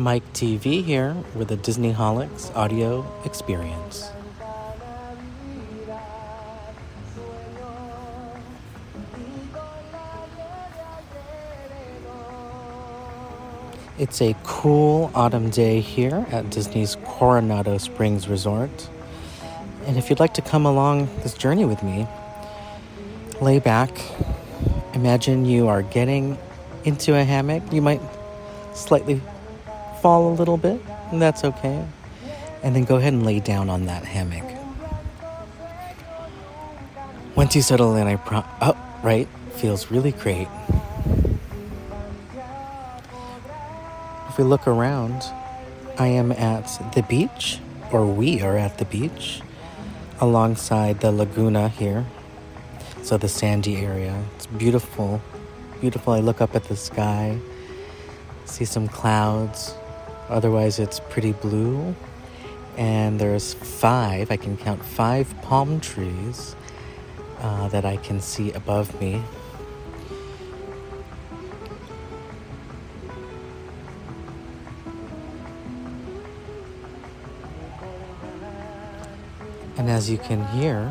Myke TV here with the Disneyholics audio experience. It's a cool autumn day here at Disney's Coronado Springs Resort. And if you'd like to come along this journey with me, lay back. Imagine you are getting into a hammock. You might slightly fall a little bit, and that's okay. And then go ahead and lay down on that hammock. Once you settle in, I pro- oh, right, feels really great. If we look around, I am at the beach, or we are at the beach, alongside the laguna here. So the sandy area. It's beautiful. Beautiful. I look up at the sky, see some clouds. Otherwise, it's pretty blue. And there's five, I can count five palm trees uh, that I can see above me. And as you can hear,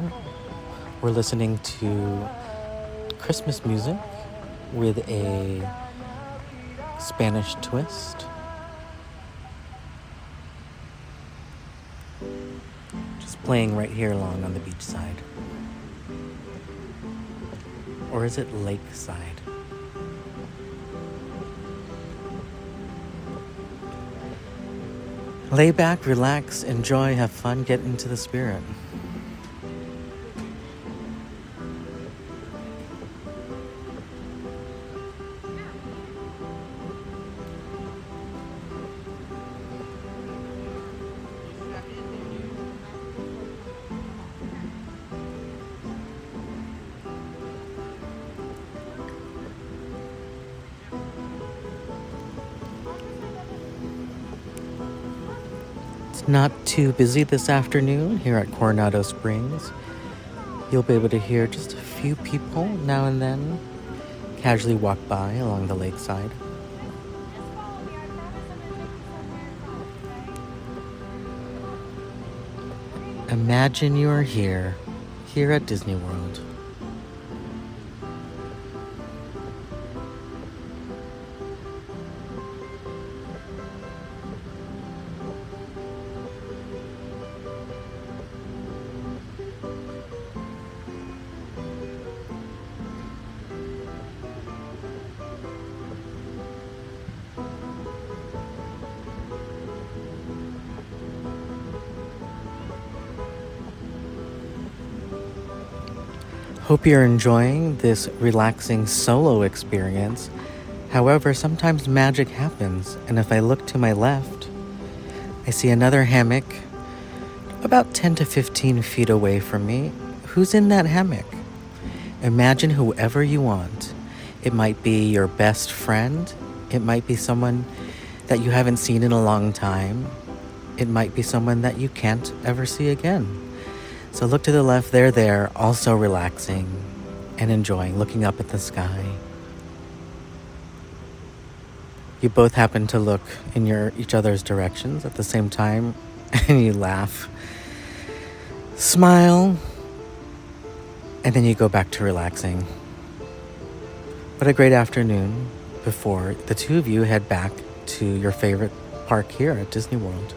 we're listening to Christmas music with a Spanish twist. Playing right here along on the beach side. Or is it lakeside? Lay back, relax, enjoy, have fun, get into the spirit. It's not too busy this afternoon here at Coronado Springs. You'll be able to hear just a few people now and then casually walk by along the lakeside. Imagine you are here, here at Disney World. Hope you're enjoying this relaxing solo experience. However, sometimes magic happens, and if I look to my left, I see another hammock about 10 to 15 feet away from me. Who's in that hammock? Imagine whoever you want. It might be your best friend, it might be someone that you haven't seen in a long time, it might be someone that you can't ever see again. So look to the left, they're there, also relaxing and enjoying, looking up at the sky. You both happen to look in your each other's directions at the same time and you laugh. Smile. And then you go back to relaxing. What a great afternoon before the two of you head back to your favorite park here at Disney World.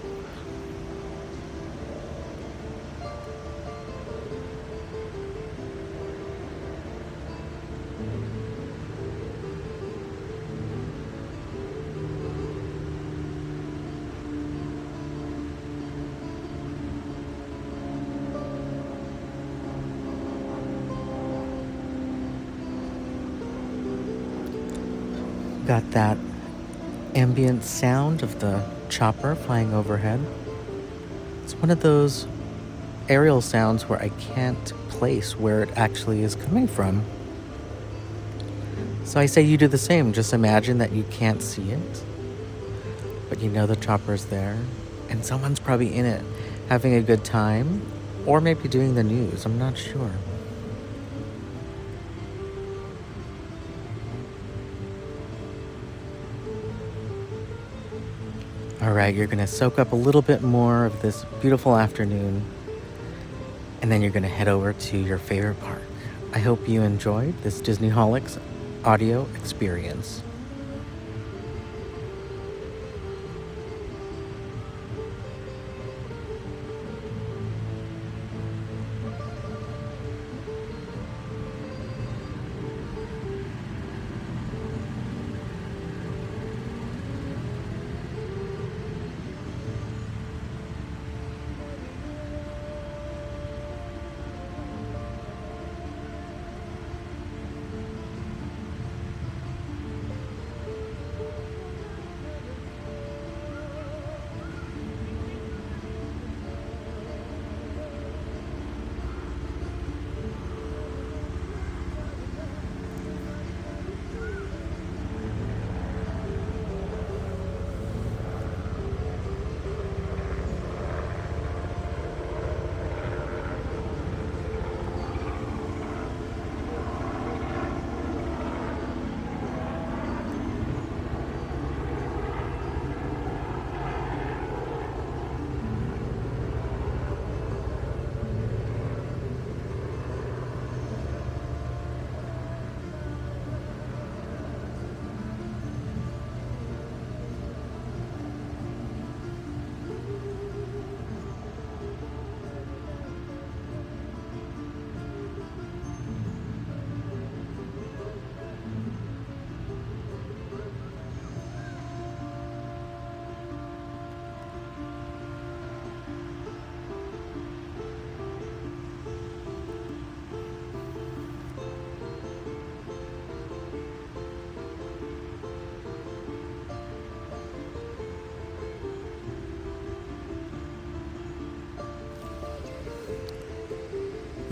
Got that ambient sound of the chopper flying overhead. It's one of those aerial sounds where I can't place where it actually is coming from. So I say you do the same. Just imagine that you can't see it, but you know the chopper's there, and someone's probably in it having a good time, or maybe doing the news. I'm not sure. All right, you're going to soak up a little bit more of this beautiful afternoon, and then you're going to head over to your favorite park. I hope you enjoyed this Disneyholics audio experience.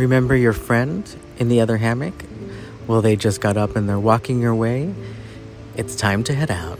Remember your friend in the other hammock? Well, they just got up and they're walking your way. It's time to head out.